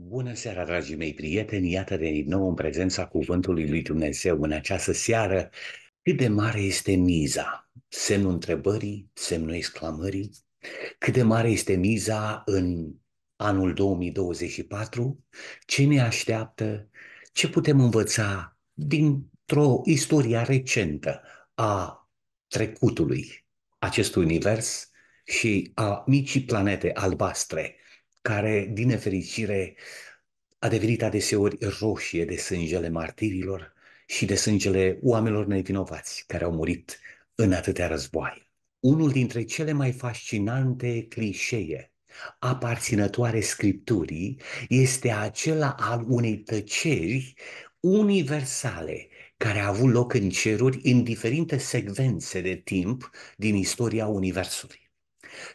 Bună seara, dragii mei prieteni! Iată de din nou în prezența Cuvântului lui Dumnezeu în această seară. Cât de mare este miza? Semnul întrebării, semnul exclamării. Cât de mare este miza în anul 2024? Ce ne așteaptă? Ce putem învăța dintr-o istorie recentă a trecutului acestui univers și a micii planete albastre care, din nefericire, a devenit adeseori roșie de sângele martirilor și de sângele oamenilor nevinovați care au murit în atâtea războaie. Unul dintre cele mai fascinante clișee aparținătoare Scripturii este acela al unei tăceri universale care a avut loc în ceruri în diferite secvențe de timp din istoria Universului.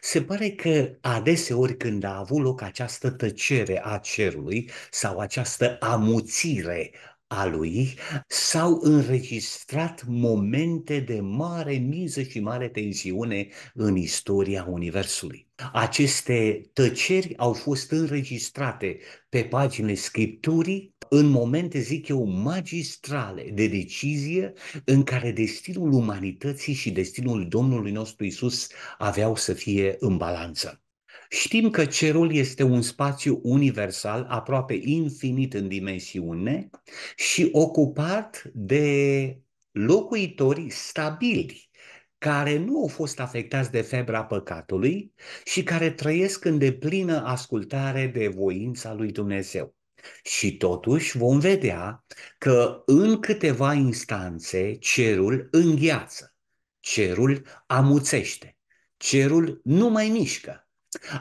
Se pare că adeseori când a avut loc această tăcere a cerului sau această amuțire a lui, s-au înregistrat momente de mare miză și mare tensiune în istoria Universului. Aceste tăceri au fost înregistrate pe paginile Scripturii în momente, zic eu, magistrale de decizie în care destinul umanității și destinul Domnului nostru Isus aveau să fie în balanță. Știm că cerul este un spațiu universal, aproape infinit în dimensiune și ocupat de locuitori stabili, care nu au fost afectați de febra păcatului și care trăiesc în deplină ascultare de voința lui Dumnezeu. Și totuși vom vedea că în câteva instanțe cerul îngheață, cerul amuțește, cerul nu mai mișcă.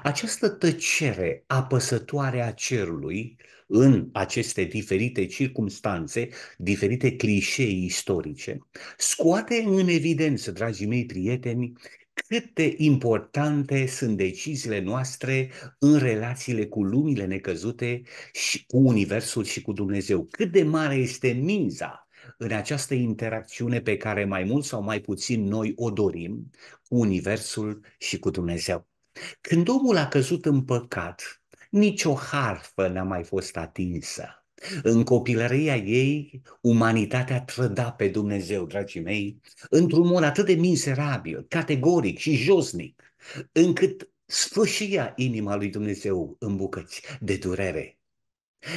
Această tăcere apăsătoare a cerului în aceste diferite circumstanțe, diferite clișee istorice, scoate în evidență, dragii mei prieteni, cât de importante sunt deciziile noastre în relațiile cu lumile necăzute și cu Universul și cu Dumnezeu. Cât de mare este miza în această interacțiune pe care mai mult sau mai puțin noi o dorim cu Universul și cu Dumnezeu. Când omul a căzut în păcat, nicio harfă n-a mai fost atinsă. În copilăria ei, umanitatea trăda pe Dumnezeu, dragii mei, într-un mod atât de miserabil, categoric și josnic, încât sfâșia inima lui Dumnezeu în bucăți de durere.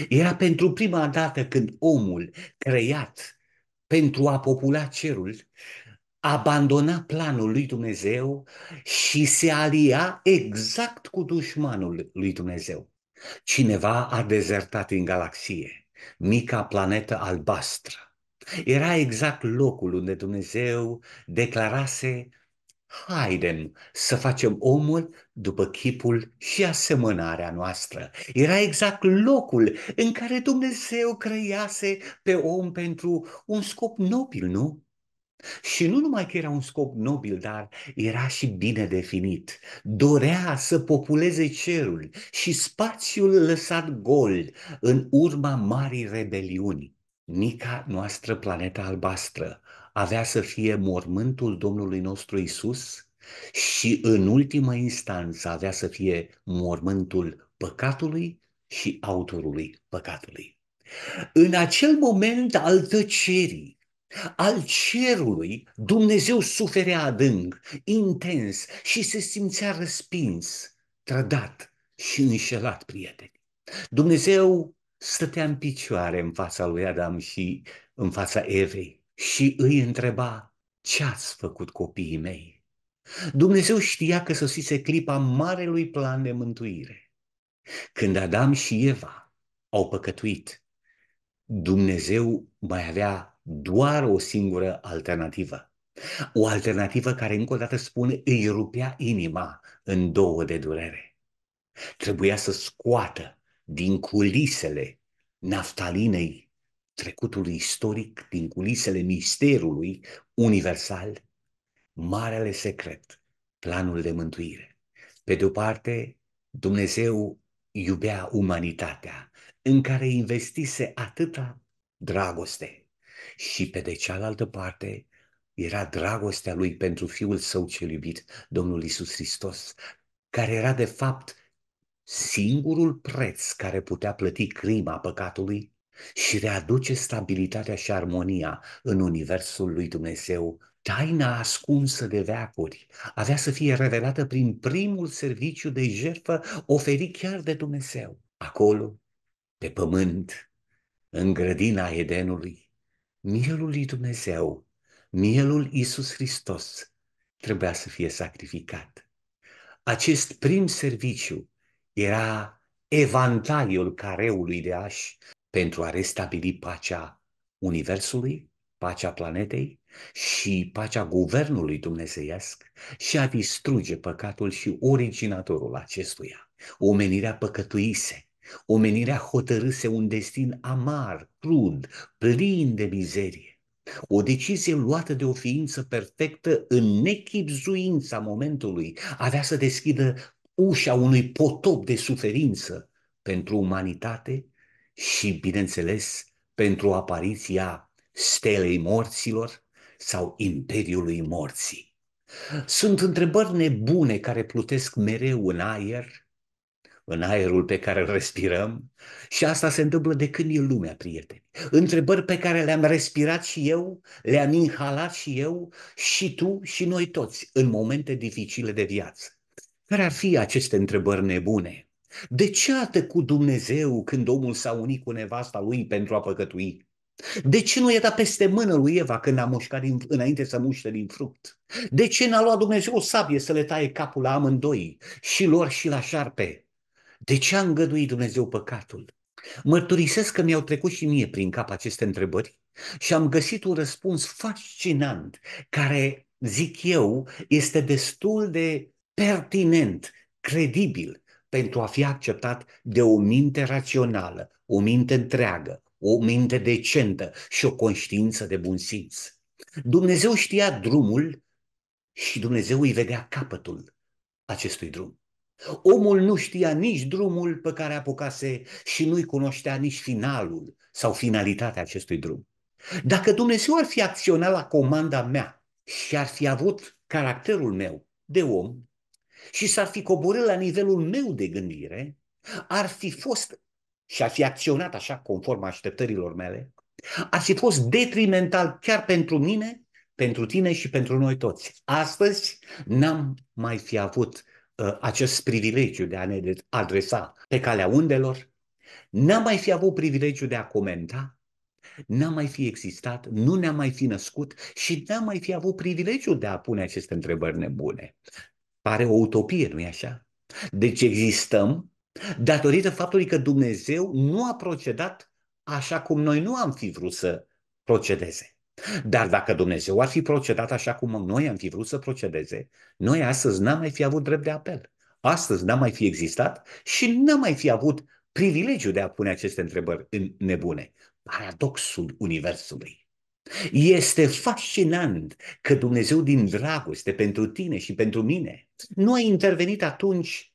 Era pentru prima dată când omul, creat pentru a popula cerul, abandona planul lui Dumnezeu și se alia exact cu dușmanul lui Dumnezeu. Cineva a dezertat în galaxie, mica planetă albastră. Era exact locul unde Dumnezeu declarase haidem să facem omul după chipul și asemănarea noastră. Era exact locul în care Dumnezeu crease pe om pentru un scop nobil, nu? Și nu numai că era un scop nobil, dar era și bine definit. Dorea să populeze cerul și spațiul lăsat gol în urma marii rebeliuni. Mica noastră planetă albastră avea să fie mormântul Domnului nostru Isus și în ultimă instanță avea să fie mormântul păcatului și autorului păcatului. În acel moment al tăcerii, al cerului, Dumnezeu suferea adânc, intens și se simțea răspins, trădat și înșelat, prieteni. Dumnezeu stătea în picioare în fața lui Adam și în fața Evei și îi întreba, ce ați făcut copiii mei? Dumnezeu știa că sosise clipa marelui plan de mântuire. Când Adam și Eva au păcătuit, Dumnezeu mai avea doar o singură alternativă. O alternativă care, încă o dată spune, îi rupea inima în două de durere. Trebuia să scoată din culisele naftalinei trecutului istoric, din culisele misterului universal, marele secret, planul de mântuire. Pe de o parte, Dumnezeu iubea umanitatea, în care investise atâta dragoste, și pe de cealaltă parte era dragostea lui pentru Fiul Său cel iubit, Domnul Isus Hristos, care era de fapt singurul preț care putea plăti crima păcatului și readuce stabilitatea și armonia în universul lui Dumnezeu. Taina ascunsă de veacuri avea să fie revelată prin primul serviciu de jertfă oferit chiar de Dumnezeu. Acolo, pe pământ, în grădina Edenului, mielul lui Dumnezeu, mielul Iisus Hristos, trebuia să fie sacrificat. Acest prim serviciu era evantaiul careului de ași pentru a restabili pacea Universului, pacea planetei și pacea guvernului dumnezeiesc și a distruge păcatul și originatorul acestuia. Omenirea păcătuise, omenirea hotărâse un destin amar, crud, plin de mizerie. O decizie luată de o ființă perfectă în nechipzuința momentului avea să deschidă ușa unui potop de suferință pentru umanitate și, bineînțeles, pentru apariția stelei morților sau imperiului morții. Sunt întrebări nebune care plutesc mereu în aer, în aerul pe care îl respirăm și asta se întâmplă de când e lumea, prieteni. Întrebări pe care le-am respirat și eu, le-am inhalat și eu, și tu și noi toți în momente dificile de viață. Care ar fi aceste întrebări nebune? De ce a tăcut Dumnezeu când omul s-a unit cu nevasta lui pentru a păcătui? De ce nu i-a dat peste mână lui Eva când a mușcat din, înainte să muște din fruct? De ce n-a luat Dumnezeu o sabie să le taie capul la amândoi, și lor și la șarpe? De ce a îngăduit Dumnezeu păcatul? Mărturisesc că mi-au trecut și mie prin cap aceste întrebări și am găsit un răspuns fascinant care, zic eu, este destul de pertinent, credibil, pentru a fi acceptat de o minte rațională, o minte întreagă, o minte decentă și o conștiință de bun simț. Dumnezeu știa drumul și Dumnezeu îi vedea capătul acestui drum. Omul nu știa nici drumul pe care apucase și nu-i cunoștea nici finalul sau finalitatea acestui drum. Dacă Dumnezeu ar fi acționat la comanda mea și ar fi avut caracterul meu de om, și s-ar fi coborât la nivelul meu de gândire, ar fi fost și ar fi acționat așa conform așteptărilor mele, ar fi fost detrimental chiar pentru mine, pentru tine și pentru noi toți. Astăzi n-am mai fi avut uh, acest privilegiu de a ne adresa pe calea undelor, n-am mai fi avut privilegiu de a comenta, n-am mai fi existat, nu ne-am mai fi născut și n-am mai fi avut privilegiul de a pune aceste întrebări nebune. Pare o utopie, nu-i așa? Deci existăm datorită faptului că Dumnezeu nu a procedat așa cum noi nu am fi vrut să procedeze. Dar dacă Dumnezeu ar fi procedat așa cum noi am fi vrut să procedeze, noi astăzi n-am mai fi avut drept de apel. Astăzi n-am mai fi existat și n-am mai fi avut privilegiul de a pune aceste întrebări în nebune. Paradoxul Universului. Este fascinant că Dumnezeu din dragoste pentru tine și pentru mine nu a intervenit atunci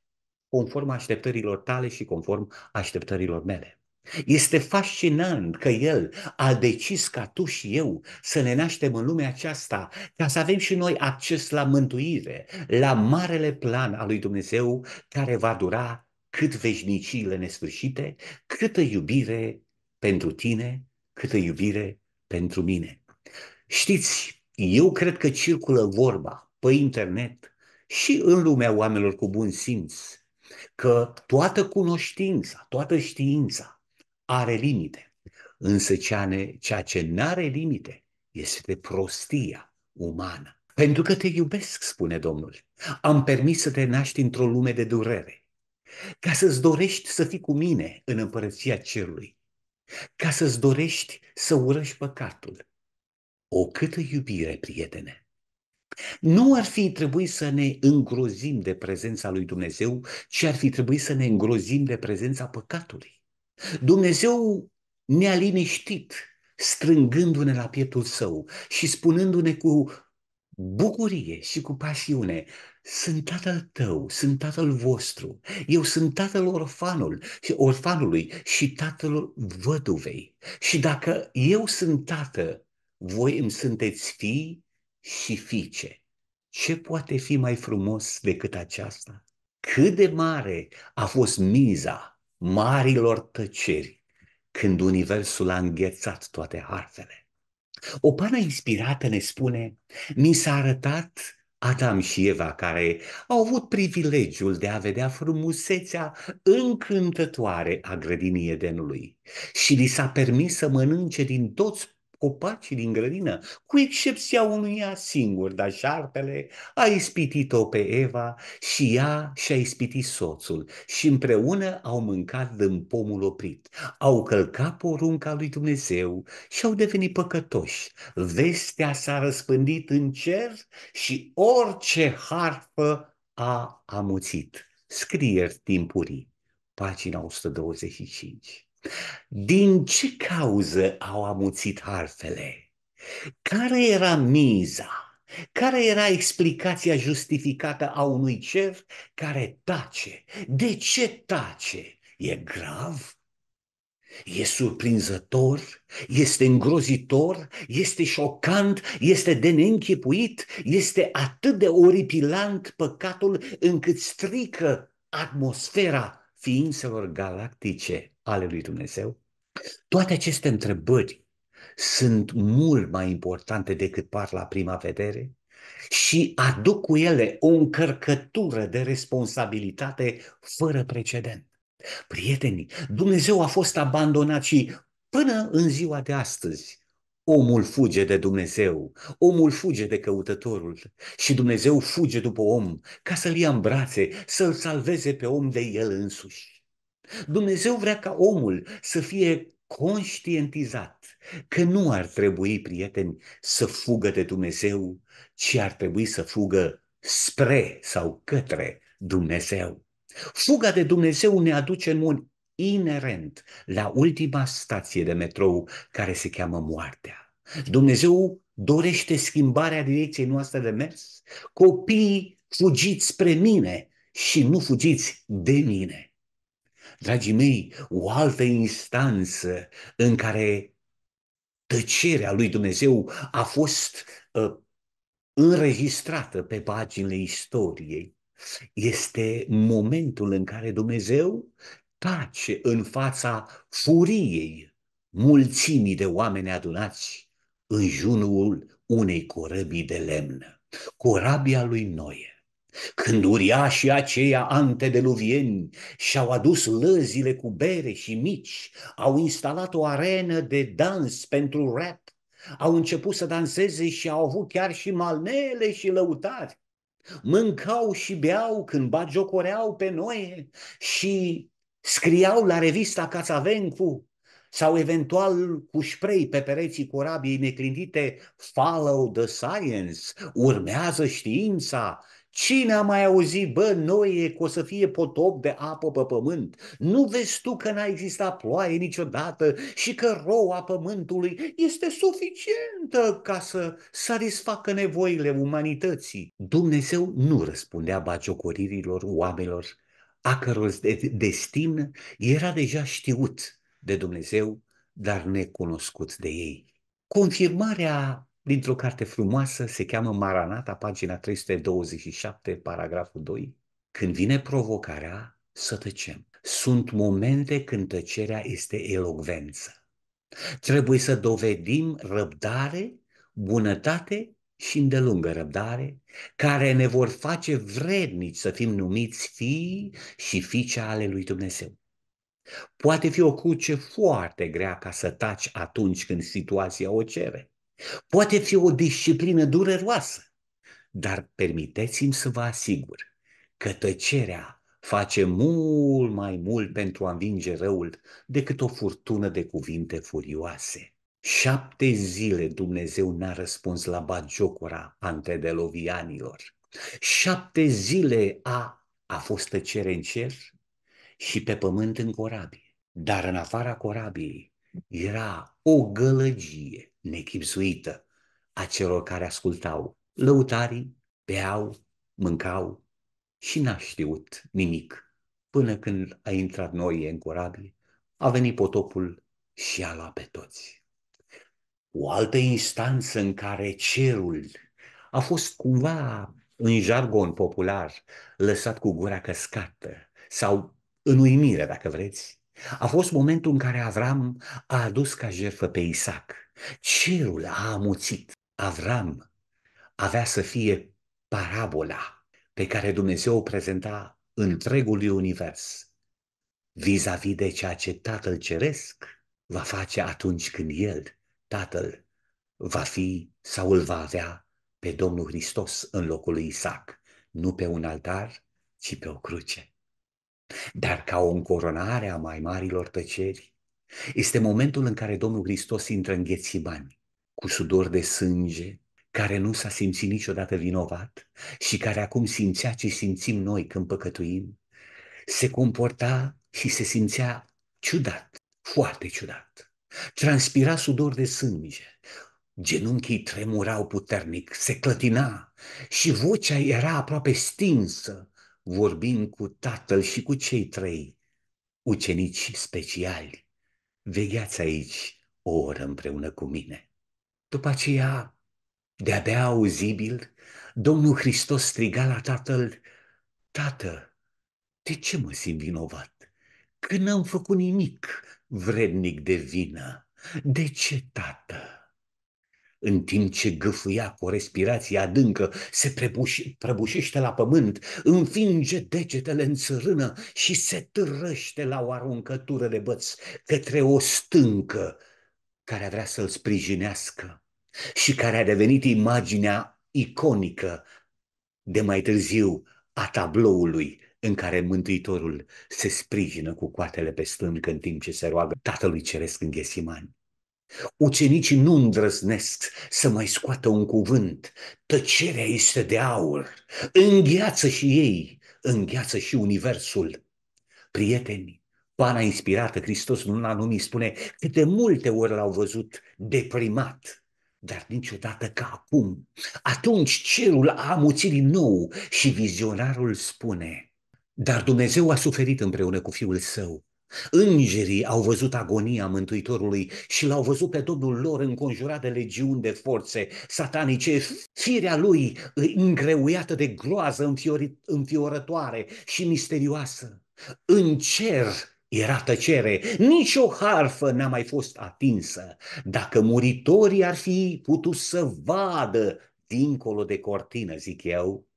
conform așteptărilor tale și conform așteptărilor mele. Este fascinant că El a decis ca tu și eu să ne naștem în lumea aceasta, ca să avem și noi acces la mântuire, la marele plan al lui Dumnezeu care va dura cât veșniciile nesfârșite, câtă iubire pentru tine, câtă iubire pentru mine. Știți, eu cred că circulă vorba pe internet și în lumea oamenilor cu bun simț că toată cunoștința, toată știința are limite. Însă ceea ce nu are limite este prostia umană. Pentru că te iubesc, spune Domnul. Am permis să te naști într-o lume de durere, ca să-ți dorești să fii cu mine în împărăția cerului ca să-ți dorești să urăști păcatul. O câtă iubire, prietene! Nu ar fi trebuit să ne îngrozim de prezența lui Dumnezeu, ci ar fi trebuit să ne îngrozim de prezența păcatului. Dumnezeu ne-a liniștit, strângându-ne la pieptul său și spunându-ne cu bucurie și cu pasiune, sunt tatăl tău, sunt tatăl vostru, eu sunt tatăl orfanul, orfanului și tatăl văduvei. Și dacă eu sunt tată, voi îmi sunteți fii și fiice. Ce poate fi mai frumos decât aceasta? cât de mare a fost miza marilor tăceri când universul a înghețat toate harfele. O pană inspirată ne spune, mi s-a arătat Adam și Eva, care au avut privilegiul de a vedea frumusețea încântătoare a grădinii Edenului și li s-a permis să mănânce din toți copacii din grădină, cu excepția unuia singur, dar șarpele a ispitit-o pe Eva și ea și-a ispitit soțul și împreună au mâncat din pomul oprit, au călcat porunca lui Dumnezeu și au devenit păcătoși. Vestea s-a răspândit în cer și orice harfă a amuțit. Scrieri timpurii, pagina 125. Din ce cauză au amuțit harfele? Care era miza? Care era explicația justificată a unui cer care tace? De ce tace? E grav? E surprinzător? Este îngrozitor? Este șocant? Este de neînchipuit? Este atât de oripilant păcatul încât strică atmosfera ființelor galactice ale lui Dumnezeu? Toate aceste întrebări sunt mult mai importante decât par la prima vedere și aduc cu ele o încărcătură de responsabilitate fără precedent. Prietenii, Dumnezeu a fost abandonat și până în ziua de astăzi Omul fuge de Dumnezeu, omul fuge de căutătorul și Dumnezeu fuge după om ca să-l ia în brațe, să-l salveze pe om de el însuși. Dumnezeu vrea ca omul să fie conștientizat că nu ar trebui, prieteni, să fugă de Dumnezeu, ci ar trebui să fugă spre sau către Dumnezeu. Fuga de Dumnezeu ne aduce în mod inerent la ultima stație de metrou care se cheamă moartea. Dumnezeu dorește schimbarea direcției noastre de mers. Copiii, fugiți spre mine și nu fugiți de mine. Dragii mei, o altă instanță în care tăcerea lui Dumnezeu a fost uh, înregistrată pe paginile istoriei este momentul în care Dumnezeu tace în fața furiei mulțimii de oameni adunați în jurul unei corăbii de lemn, corabia lui Noe. Când uriașii aceia antedeluvieni și-au adus lăzile cu bere și mici, au instalat o arenă de dans pentru rap, au început să danseze și au avut chiar și malnele și lăutari. Mâncau și beau când bagiocoreau pe noi și scriau la revista Cațavencu sau eventual cu spray pe pereții corabiei neclintite Follow the Science, urmează știința, Cine a mai auzit, bă, noi că o să fie potop de apă pe pământ? Nu vezi tu că n-a existat ploaie niciodată și că roa pământului este suficientă ca să satisfacă nevoile umanității? Dumnezeu nu răspundea bagiocoririlor oamenilor a căror destin era deja știut de Dumnezeu, dar necunoscut de ei. Confirmarea dintr-o carte frumoasă, se cheamă Maranata, pagina 327, paragraful 2. Când vine provocarea, să tăcem. Sunt momente când tăcerea este elogvență. Trebuie să dovedim răbdare, bunătate și îndelungă răbdare, care ne vor face vrednici să fim numiți fii și fiice ale lui Dumnezeu. Poate fi o cruce foarte grea ca să taci atunci când situația o cere. Poate fi o disciplină dureroasă, dar permiteți-mi să vă asigur că tăcerea face mult mai mult pentru a învinge răul decât o furtună de cuvinte furioase. Șapte zile Dumnezeu n-a răspuns la bagiocura antedelovianilor. Șapte zile a, a fost tăcere în cer și pe pământ în corabie. Dar în afara corabiei era o gălăgie nechipzuită a celor care ascultau. Lăutarii beau, mâncau și n-a știut nimic până când a intrat Noie în corabie, a venit potopul și a luat pe toți. O altă instanță în care cerul a fost cumva în jargon popular, lăsat cu gura căscată sau în uimire, dacă vreți, a fost momentul în care Avram a adus ca jertfă pe Isaac. Cerul a amuțit. Avram avea să fie parabola pe care Dumnezeu o prezenta întregului univers vis-a-vis de ceea ce Tatăl Ceresc va face atunci când El, Tatăl, va fi sau îl va avea pe Domnul Hristos în locul lui Isaac, nu pe un altar, ci pe o cruce. Dar ca o încoronare a mai marilor tăceri, este momentul în care Domnul Hristos intră în ghețibani, cu sudor de sânge, care nu s-a simțit niciodată vinovat și care acum simțea ce simțim noi când păcătuim, se comporta și se simțea ciudat, foarte ciudat. Transpira sudor de sânge, genunchii tremurau puternic, se clătina și vocea era aproape stinsă, vorbind cu tatăl și cu cei trei ucenici speciali. Vegheați aici o oră împreună cu mine. După aceea, de-abia auzibil, Domnul Hristos striga la tatăl, Tată, de ce mă simt vinovat? Că n-am făcut nimic vrednic de vină. De ce, tată? în timp ce gâfâia cu o respirație adâncă, se prebuși, prăbușește la pământ, înfinge degetele în țărână și se târăște la o aruncătură de băț către o stâncă care vrea să-l sprijinească și care a devenit imaginea iconică de mai târziu a tabloului în care Mântuitorul se sprijină cu coatele pe stâncă în timp ce se roagă Tatălui Ceresc în Ghesimani. Ucenicii nu îndrăznesc să mai scoată un cuvânt. Tăcerea este de aur. Îngheață și ei, îngheață și universul. Prieteni, pana inspirată, Hristos nu l-a numit, spune că de multe ori l-au văzut deprimat, dar niciodată ca acum. Atunci cerul a amuțit din nou și vizionarul spune, dar Dumnezeu a suferit împreună cu Fiul Său Îngerii au văzut agonia Mântuitorului și l-au văzut pe Domnul lor înconjurat de legiuni de forțe satanice, firea lui îngreuiată de groază înfiorătoare și misterioasă. În cer era tăcere, nici o harfă n-a mai fost atinsă. Dacă muritorii ar fi putut să vadă dincolo de cortină, zic eu,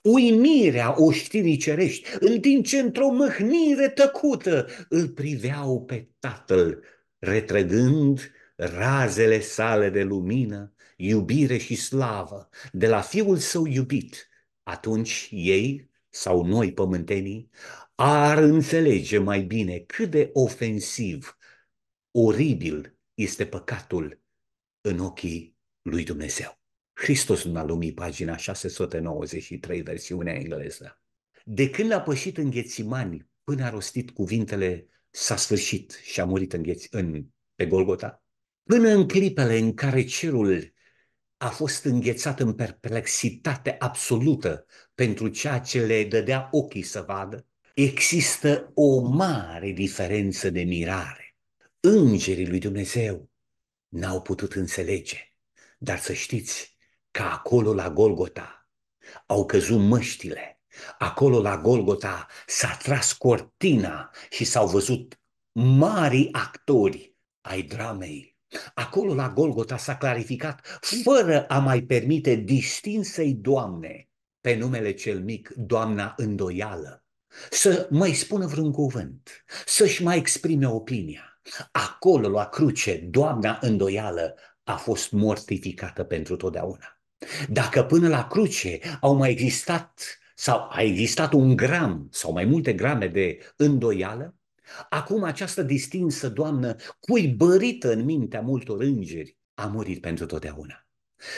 uimirea oștirii cerești, în timp ce într-o mâhnire tăcută îl priveau pe tatăl, retrăgând razele sale de lumină, iubire și slavă de la fiul său iubit. Atunci ei, sau noi pământenii, ar înțelege mai bine cât de ofensiv, oribil este păcatul în ochii lui Dumnezeu. Hristos în lumii, pagina 693, versiunea engleză. De când a pășit în Ghețimani până a rostit cuvintele s-a sfârșit și a murit în, gheț, în, pe Golgota, până în clipele în care cerul a fost înghețat în perplexitate absolută pentru ceea ce le dădea ochii să vadă, există o mare diferență de mirare. Îngerii lui Dumnezeu n-au putut înțelege, dar să știți, că acolo la Golgota au căzut măștile, acolo la Golgota s-a tras cortina și s-au văzut mari actori ai dramei. Acolo la Golgota s-a clarificat, fără a mai permite distinsei Doamne, pe numele cel mic, Doamna Îndoială, să mai spună vreun cuvânt, să-și mai exprime opinia. Acolo, la cruce, Doamna Îndoială a fost mortificată pentru totdeauna. Dacă până la cruce au mai existat sau a existat un gram sau mai multe grame de îndoială, acum această distinsă doamnă, cuibărită în mintea multor îngeri, a murit pentru totdeauna.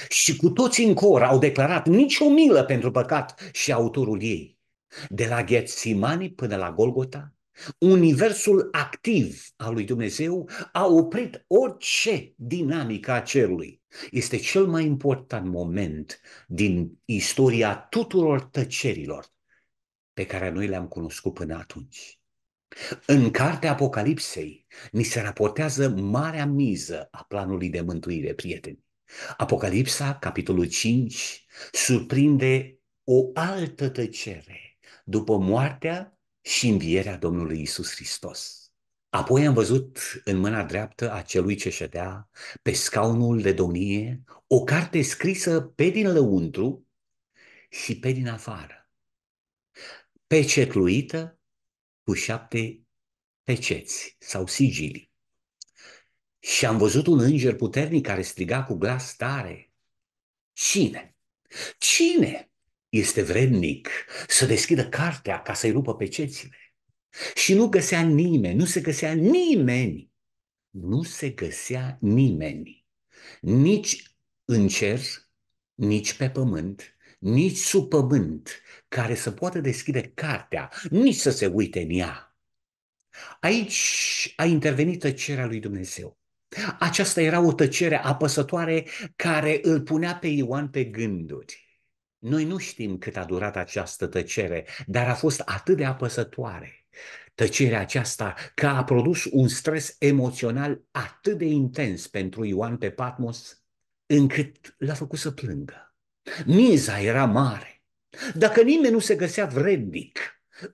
Și cu toți în cor au declarat nicio milă pentru păcat și autorul ei. De la Ghețimani până la Golgota, universul activ al lui Dumnezeu a oprit orice dinamică a cerului este cel mai important moment din istoria tuturor tăcerilor pe care noi le-am cunoscut până atunci. În cartea Apocalipsei ni se raportează marea miză a planului de mântuire, prieteni. Apocalipsa, capitolul 5, surprinde o altă tăcere după moartea și învierea Domnului Isus Hristos. Apoi am văzut în mâna dreaptă a celui ce ședea pe scaunul de domnie o carte scrisă pe din lăuntru și pe din afară, pecetluită cu șapte peceți sau sigilii. Și am văzut un înger puternic care striga cu glas tare, Cine? Cine este vrednic să deschidă cartea ca să-i rupă pecețile? Și nu găsea nimeni, nu se găsea nimeni, nu se găsea nimeni, nici în cer, nici pe pământ, nici sub pământ, care să poată deschide cartea, nici să se uite în ea. Aici a intervenit tăcerea lui Dumnezeu. Aceasta era o tăcere apăsătoare care îl punea pe Ioan pe gânduri. Noi nu știm cât a durat această tăcere, dar a fost atât de apăsătoare tăcerea aceasta că a produs un stres emoțional atât de intens pentru Ioan pe Patmos, încât l-a făcut să plângă. Miza era mare. Dacă nimeni nu se găsea vrednic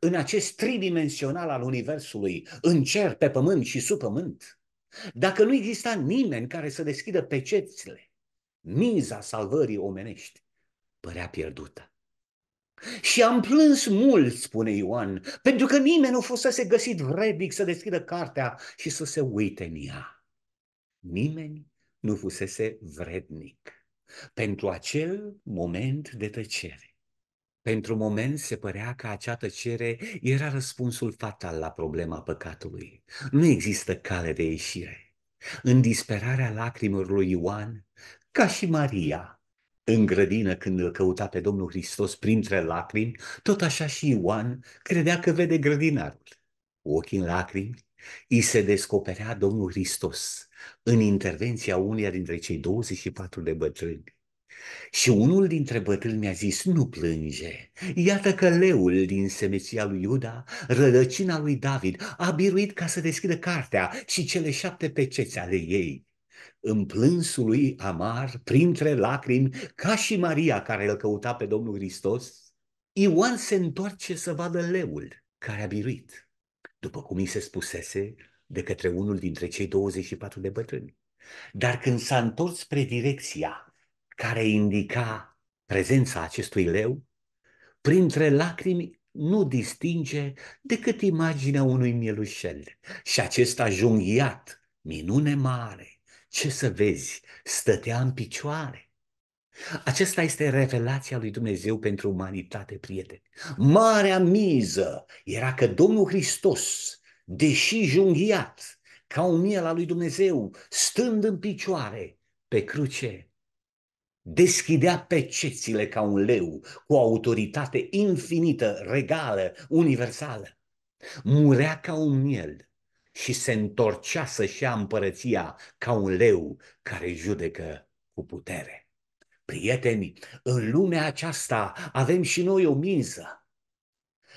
în acest tridimensional al Universului, în cer, pe pământ și sub pământ, dacă nu exista nimeni care să deschidă pecețile, miza salvării omenești părea pierdută. Și am plâns mult, spune Ioan, pentru că nimeni nu fusese găsit vrednic să deschidă cartea și să se uite în ea. Nimeni nu fusese vrednic pentru acel moment de tăcere. Pentru moment se părea că acea tăcere era răspunsul fatal la problema păcatului. Nu există cale de ieșire. În disperarea lacrimilor lui Ioan, ca și Maria, în grădină când îl căuta pe Domnul Hristos printre lacrimi, tot așa și Ioan credea că vede grădinarul. Ochii în lacrimi, îi se descoperea Domnul Hristos în intervenția uneia dintre cei 24 de bătrâni. Și unul dintre bătrâni mi-a zis, nu plânge, iată că leul din semeția lui Iuda, rădăcina lui David, a biruit ca să deschidă cartea și cele șapte peceți ale ei în plânsul lui amar, printre lacrimi, ca și Maria care îl căuta pe Domnul Hristos, Ioan se întoarce să vadă leul care a biruit, după cum i se spusese de către unul dintre cei 24 de bătrâni. Dar când s-a întors spre direcția care indica prezența acestui leu, printre lacrimi nu distinge decât imaginea unui mielușel și acesta junghiat, minune mare, ce să vezi? Stătea în picioare. Acesta este revelația lui Dumnezeu pentru umanitate, prieteni. Marea miză era că Domnul Hristos, deși junghiat ca un miel al lui Dumnezeu, stând în picioare pe cruce, deschidea pecețile ca un leu cu autoritate infinită, regală, universală. Murea ca un miel și se întorcea să-și ia împărăția ca un leu care judecă cu putere. Prieteni, în lumea aceasta avem și noi o miză.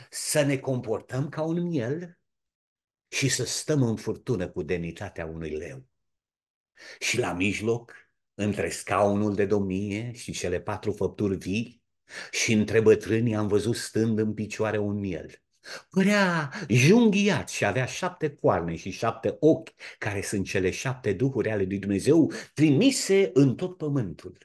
Să ne comportăm ca un miel și să stăm în furtună cu demnitatea unui leu. Și la mijloc, între scaunul de domnie și cele patru făpturi vii, și între bătrâni am văzut stând în picioare un miel Părea junghiat și avea șapte coarne și șapte ochi, care sunt cele șapte duhuri ale lui Dumnezeu trimise în tot pământul.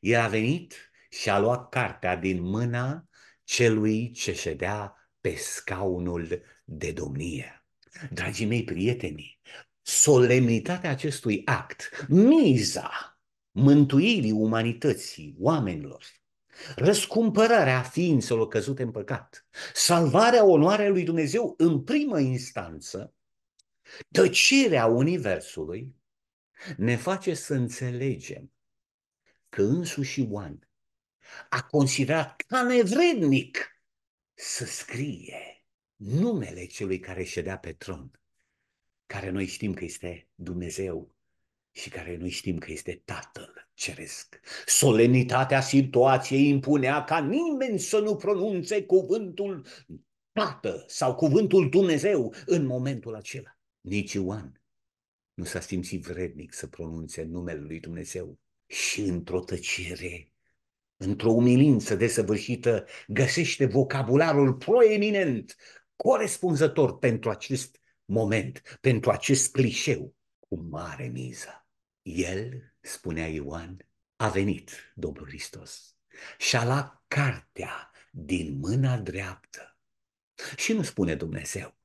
El a venit și a luat cartea din mâna celui ce ședea pe scaunul de domnie. Dragii mei prieteni, solemnitatea acestui act, miza mântuirii umanității, oamenilor, răscumpărarea ființelor căzute în păcat, salvarea onoarei lui Dumnezeu în primă instanță, tăcerea Universului, ne face să înțelegem că însuși Ioan a considerat ca nevrednic să scrie numele celui care ședea pe tron, care noi știm că este Dumnezeu și care noi știm că este Tatăl Ceresc. Solemnitatea situației impunea ca nimeni să nu pronunțe cuvântul Tată sau cuvântul Dumnezeu în momentul acela. Nici Ioan nu s-a simțit vrednic să pronunțe numele lui Dumnezeu și într-o tăcere într-o umilință desăvârșită, găsește vocabularul proeminent, corespunzător pentru acest moment, pentru acest clișeu, cu mare miză. El, spunea Ioan, a venit, Domnul Hristos, și-a luat cartea din mâna dreaptă. Și nu spune Dumnezeu,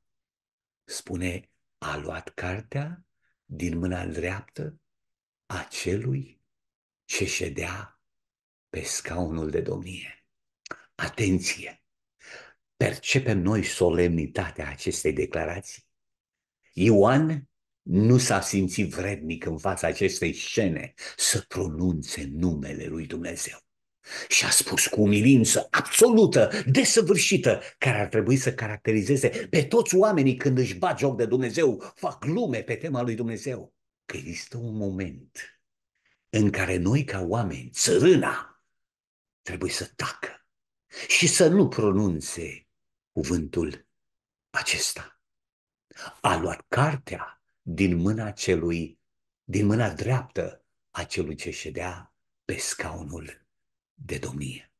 spune, a luat cartea din mâna dreaptă a celui ce ședea pe scaunul de domnie. Atenție! Percepem noi solemnitatea acestei declarații? Ioan nu s-a simțit vrednic în fața acestei scene să pronunțe numele lui Dumnezeu. Și a spus cu umilință absolută, desăvârșită, care ar trebui să caracterizeze pe toți oamenii când își bat joc de Dumnezeu, fac glume pe tema lui Dumnezeu, că există un moment în care noi ca oameni, țărâna, trebuie să tacă și să nu pronunțe cuvântul acesta. A luat cartea din mâna celui, din mâna dreaptă a celui ce ședea pe scaunul de domnie.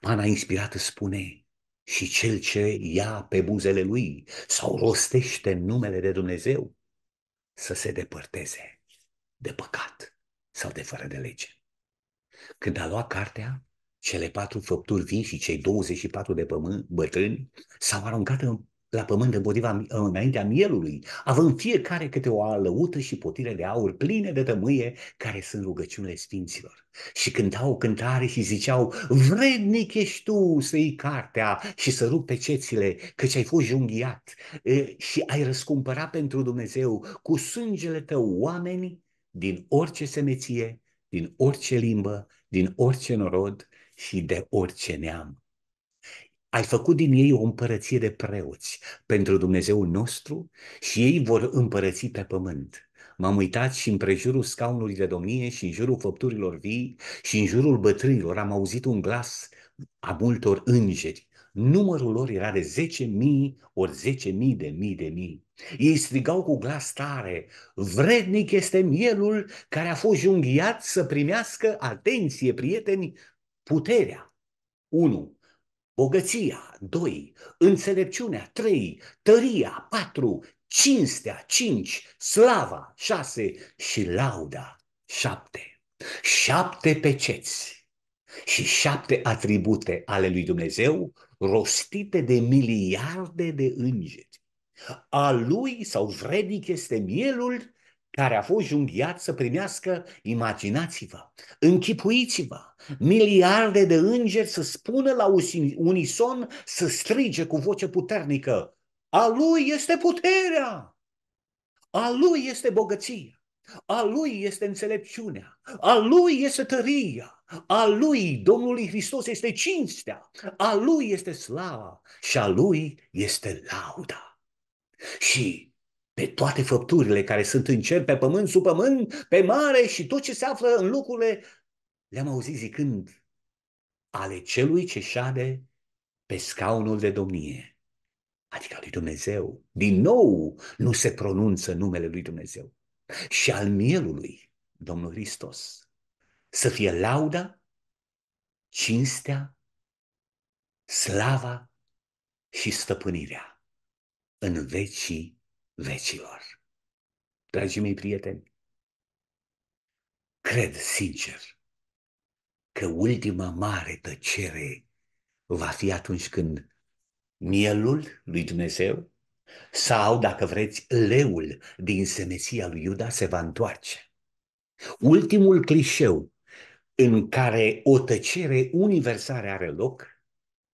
Pana inspirată spune, și cel ce ia pe buzele lui sau rostește numele de Dumnezeu să se depărteze de păcat sau de fără de lege. Când a luat cartea, cele patru făpturi vii și cei 24 de pământ, bătrâni s-au aruncat în la pământ împotriva, înaintea mielului, având fiecare câte o alăută și potire de aur pline de tămâie, care sunt rugăciunile sfinților. Și cântau o cântare și ziceau, vrednic ești tu să iei cartea și să rup pe cețile, căci ai fost junghiat și ai răscumpărat pentru Dumnezeu cu sângele tău oameni din orice semeție, din orice limbă, din orice norod și de orice neam ai făcut din ei o împărăție de preoți pentru Dumnezeul nostru și ei vor împărăți pe pământ. M-am uitat și în prejurul scaunului de domnie și în jurul făpturilor vii și în jurul bătrânilor am auzit un glas a multor îngeri. Numărul lor era de zece mii ori zece mii de mii de mii. Ei strigau cu glas tare, vrednic este mielul care a fost junghiat să primească, atenție prieteni, puterea. 1 bogăția, doi, înțelepciunea, trei, tăria, patru, cinstea, cinci, slava, șase. Și lauda, șapte. Șapte peceți și șapte atribute ale lui Dumnezeu rostite de miliarde de îngeri. A lui sau vrednic este mielul care a fost junghiat să primească, imaginați-vă, închipuiți-vă, miliarde de îngeri să spună la unison, să strige cu voce puternică, a lui este puterea, a lui este bogăția, a lui este înțelepciunea, a lui este tăria, a lui Domnului Hristos este cinstea, a lui este slava și a lui este lauda. Și pe toate făpturile care sunt în cer, pe pământ, sub pământ, pe mare și tot ce se află în locurile, le-am auzit zicând, ale celui ce șade pe scaunul de domnie, adică lui Dumnezeu. Din nou nu se pronunță numele lui Dumnezeu. Și al mielului, Domnul Hristos, să fie lauda, cinstea, slava și stăpânirea în vecii vecilor. Dragii mei prieteni, cred sincer că ultima mare tăcere va fi atunci când mielul lui Dumnezeu sau, dacă vreți, leul din semeția lui Iuda se va întoarce. Ultimul clișeu în care o tăcere universală are loc,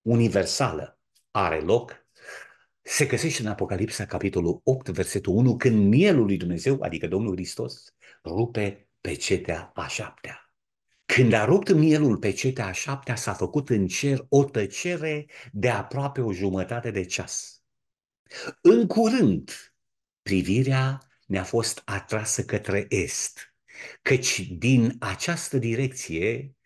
universală are loc, se găsește în Apocalipsa, capitolul 8, versetul 1, când mielul lui Dumnezeu, adică Domnul Hristos, rupe pe cetea a șaptea. Când a rupt mielul pe cetea a șaptea, s-a făcut în cer o tăcere de aproape o jumătate de ceas. În curând, privirea ne-a fost atrasă către est, căci din această direcție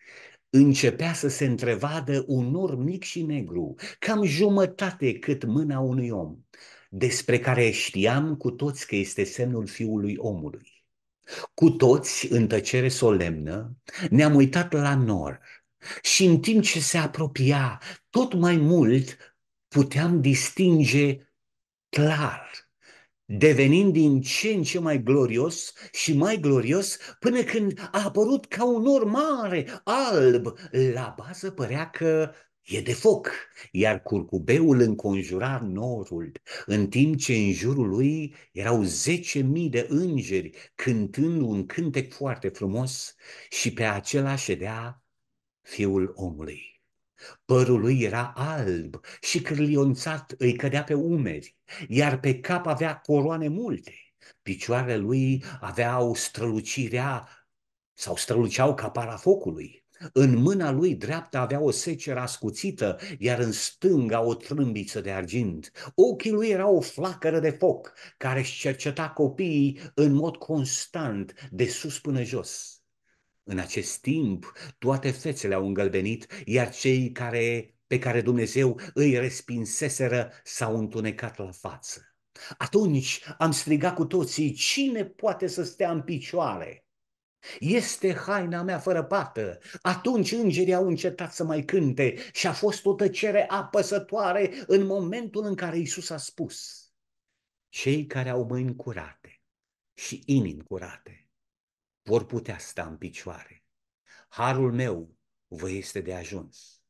începea să se întrevadă un nor mic și negru, cam jumătate cât mâna unui om, despre care știam cu toți că este semnul fiului omului. Cu toți, în tăcere solemnă, ne-am uitat la nor Și în timp ce se apropia tot mai mult, puteam distinge clar devenind din ce în ce mai glorios și mai glorios până când a apărut ca un nor mare, alb. La bază părea că e de foc, iar curcubeul înconjura norul, în timp ce în jurul lui erau zece mii de îngeri cântând un cântec foarte frumos și pe acela ședea fiul omului. Părul lui era alb și cârlionțat îi cădea pe umeri, iar pe cap avea coroane multe. Picioarele lui aveau strălucirea sau străluceau ca parafocului. În mâna lui dreaptă avea o seceră ascuțită, iar în stânga o trâmbiță de argint. Ochii lui erau o flacără de foc, care își cerceta copiii în mod constant, de sus până jos. În acest timp, toate fețele au îngălbenit, iar cei care, pe care Dumnezeu îi respinseseră s-au întunecat la față. Atunci am strigat cu toții, cine poate să stea în picioare? Este haina mea fără pată. Atunci îngerii au încetat să mai cânte și a fost o tăcere apăsătoare în momentul în care Isus a spus Cei care au mâini curate și inimi curate vor putea sta în picioare. Harul meu vă este de ajuns.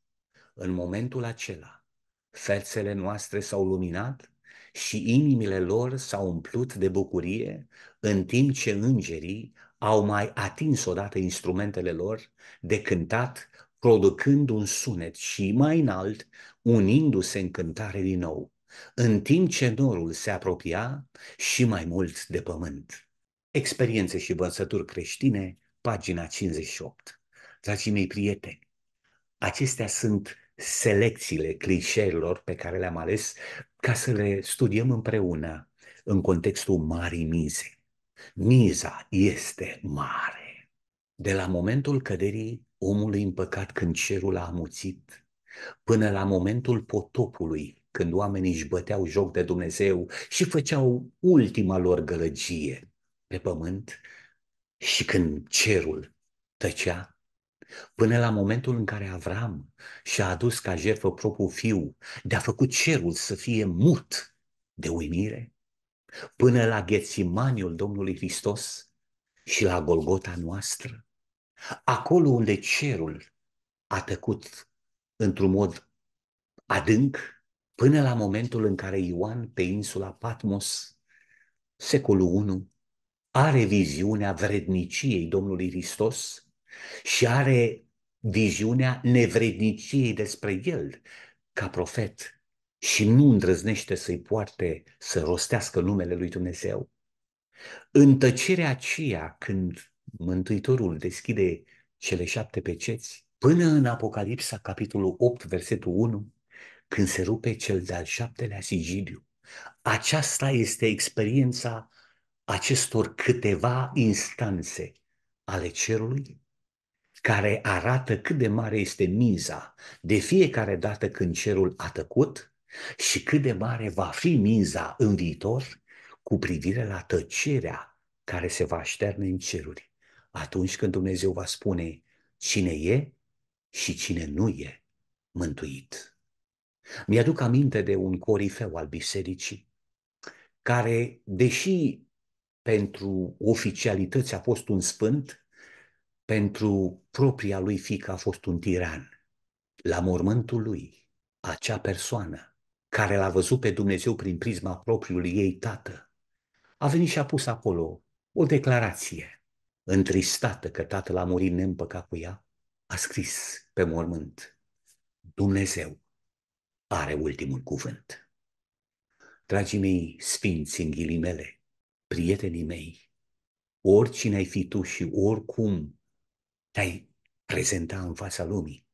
În momentul acela, fețele noastre s-au luminat și inimile lor s-au umplut de bucurie, în timp ce îngerii au mai atins odată instrumentele lor de cântat, producând un sunet și mai înalt, unindu-se în cântare din nou, în timp ce norul se apropia și mai mult de pământ. Experiențe și învățături creștine, pagina 58. Dragii mei prieteni, acestea sunt selecțiile clișeelor pe care le-am ales ca să le studiem împreună în contextul marii mize. Miza este mare. De la momentul căderii omului împăcat când cerul a amuțit, până la momentul potopului, când oamenii își băteau joc de Dumnezeu și făceau ultima lor gălăgie, pe pământ și când cerul tăcea, până la momentul în care Avram și-a adus ca jertfă propriul fiu, de-a făcut cerul să fie mut de uimire, până la ghețimaniul Domnului Hristos și la Golgota noastră, acolo unde cerul a tăcut într-un mod adânc, până la momentul în care Ioan pe insula Patmos, secolul I, are viziunea vredniciei Domnului Hristos și are viziunea nevredniciei despre El ca profet și nu îndrăznește să-i poarte să rostească numele lui Dumnezeu. În tăcerea aceea, când Mântuitorul deschide cele șapte peceți, până în Apocalipsa, capitolul 8, versetul 1, când se rupe cel de-al șaptelea sigiliu, aceasta este experiența acestor câteva instanțe ale cerului care arată cât de mare este miza de fiecare dată când cerul a tăcut și cât de mare va fi miza în viitor cu privire la tăcerea care se va șterne în ceruri atunci când Dumnezeu va spune cine e și cine nu e mântuit. Mi-aduc aminte de un corifeu al bisericii care, deși pentru oficialități a fost un sfânt, pentru propria lui fică a fost un tiran. La mormântul lui, acea persoană care l-a văzut pe Dumnezeu prin prisma propriului ei tată, a venit și a pus acolo o declarație. Întristată că tatăl a murit neîmpăcat cu ea, a scris pe mormânt, Dumnezeu are ultimul cuvânt. Dragii mei sfinți în ghilimele, prietenii mei, oricine ai fi tu și oricum te-ai prezenta în fața lumii,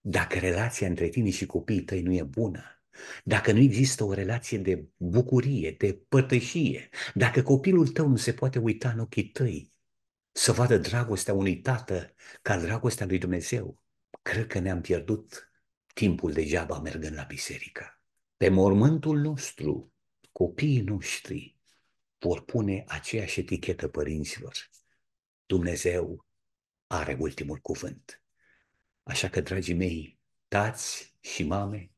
dacă relația între tine și copiii tăi nu e bună, dacă nu există o relație de bucurie, de părtășie, dacă copilul tău nu se poate uita în ochii tăi, să vadă dragostea unui tată ca dragostea lui Dumnezeu, cred că ne-am pierdut timpul degeaba mergând la biserică. Pe mormântul nostru, copiii noștri vor pune aceeași etichetă părinților. Dumnezeu are ultimul cuvânt. Așa că, dragii mei, tați și mame,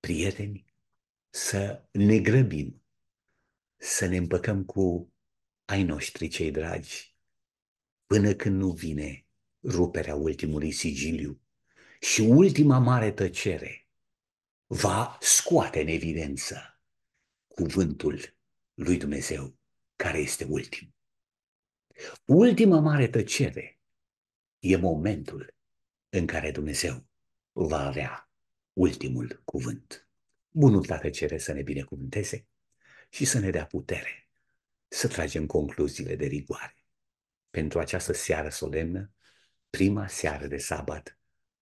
prieteni, să ne grăbim, să ne împăcăm cu ai noștri cei dragi, până când nu vine ruperea ultimului sigiliu și ultima mare tăcere va scoate în evidență cuvântul lui Dumnezeu, care este ultim. Ultima mare tăcere e momentul în care Dumnezeu va avea ultimul cuvânt. Bunul Tată cere să ne binecuvânteze și să ne dea putere să tragem concluziile de rigoare pentru această seară solemnă, prima seară de sabat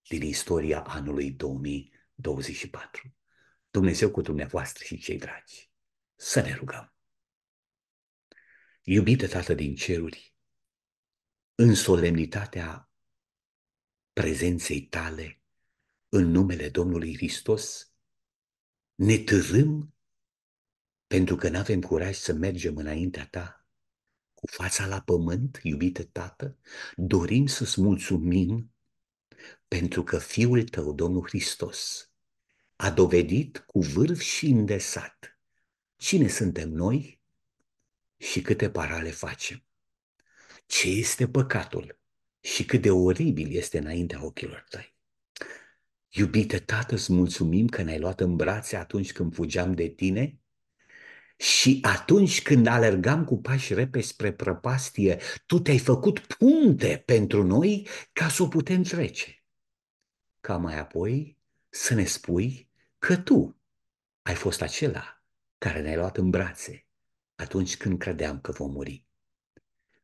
din istoria anului 2024. Dumnezeu cu dumneavoastră și cei dragi. Să ne rugăm. Iubite Tată din ceruri, în solemnitatea prezenței tale, în numele Domnului Hristos, ne târâm pentru că nu avem curaj să mergem înaintea ta cu fața la pământ, iubite Tată, dorim să-ți mulțumim pentru că Fiul tău, Domnul Hristos, a dovedit cu vârf și îndesat cine suntem noi și câte parale facem. Ce este păcatul și cât de oribil este înaintea ochilor tăi. Iubite Tată, îți mulțumim că ne-ai luat în brațe atunci când fugeam de tine și atunci când alergam cu pași repezi spre prăpastie, tu te-ai făcut punte pentru noi ca să o putem trece. Ca mai apoi să ne spui că tu ai fost acela care ne-ai luat în brațe atunci când credeam că vom muri.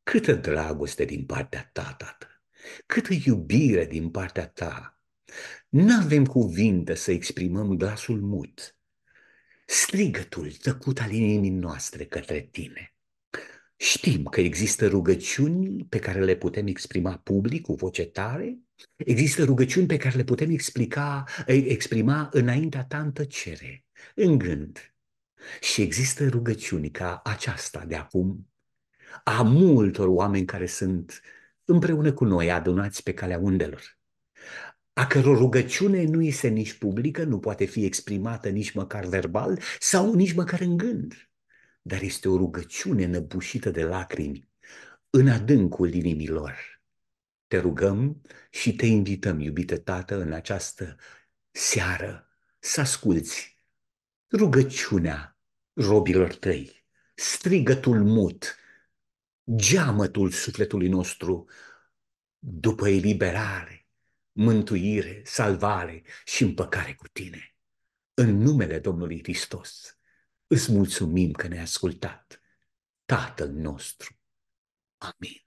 Câtă dragoste din partea ta, Tată! Câtă iubire din partea ta! Nu avem cuvinte să exprimăm glasul mut, strigătul tăcut al inimii noastre către tine. Știm că există rugăciuni pe care le putem exprima public cu voce tare, există rugăciuni pe care le putem explica, exprima înaintea ta în tăcere, în gând. Și există rugăciuni ca aceasta de acum, a multor oameni care sunt împreună cu noi adunați pe calea undelor, a căror rugăciune nu este nici publică, nu poate fi exprimată nici măcar verbal sau nici măcar în gând, dar este o rugăciune năbușită de lacrimi în adâncul inimilor. Te rugăm și te invităm, iubite Tată, în această seară să asculți rugăciunea robilor tăi, strigătul mut, geamătul sufletului nostru după eliberare, mântuire, salvare și împăcare cu tine. În numele Domnului Hristos, îți mulțumim că ne-ai ascultat, Tatăl nostru. Amin.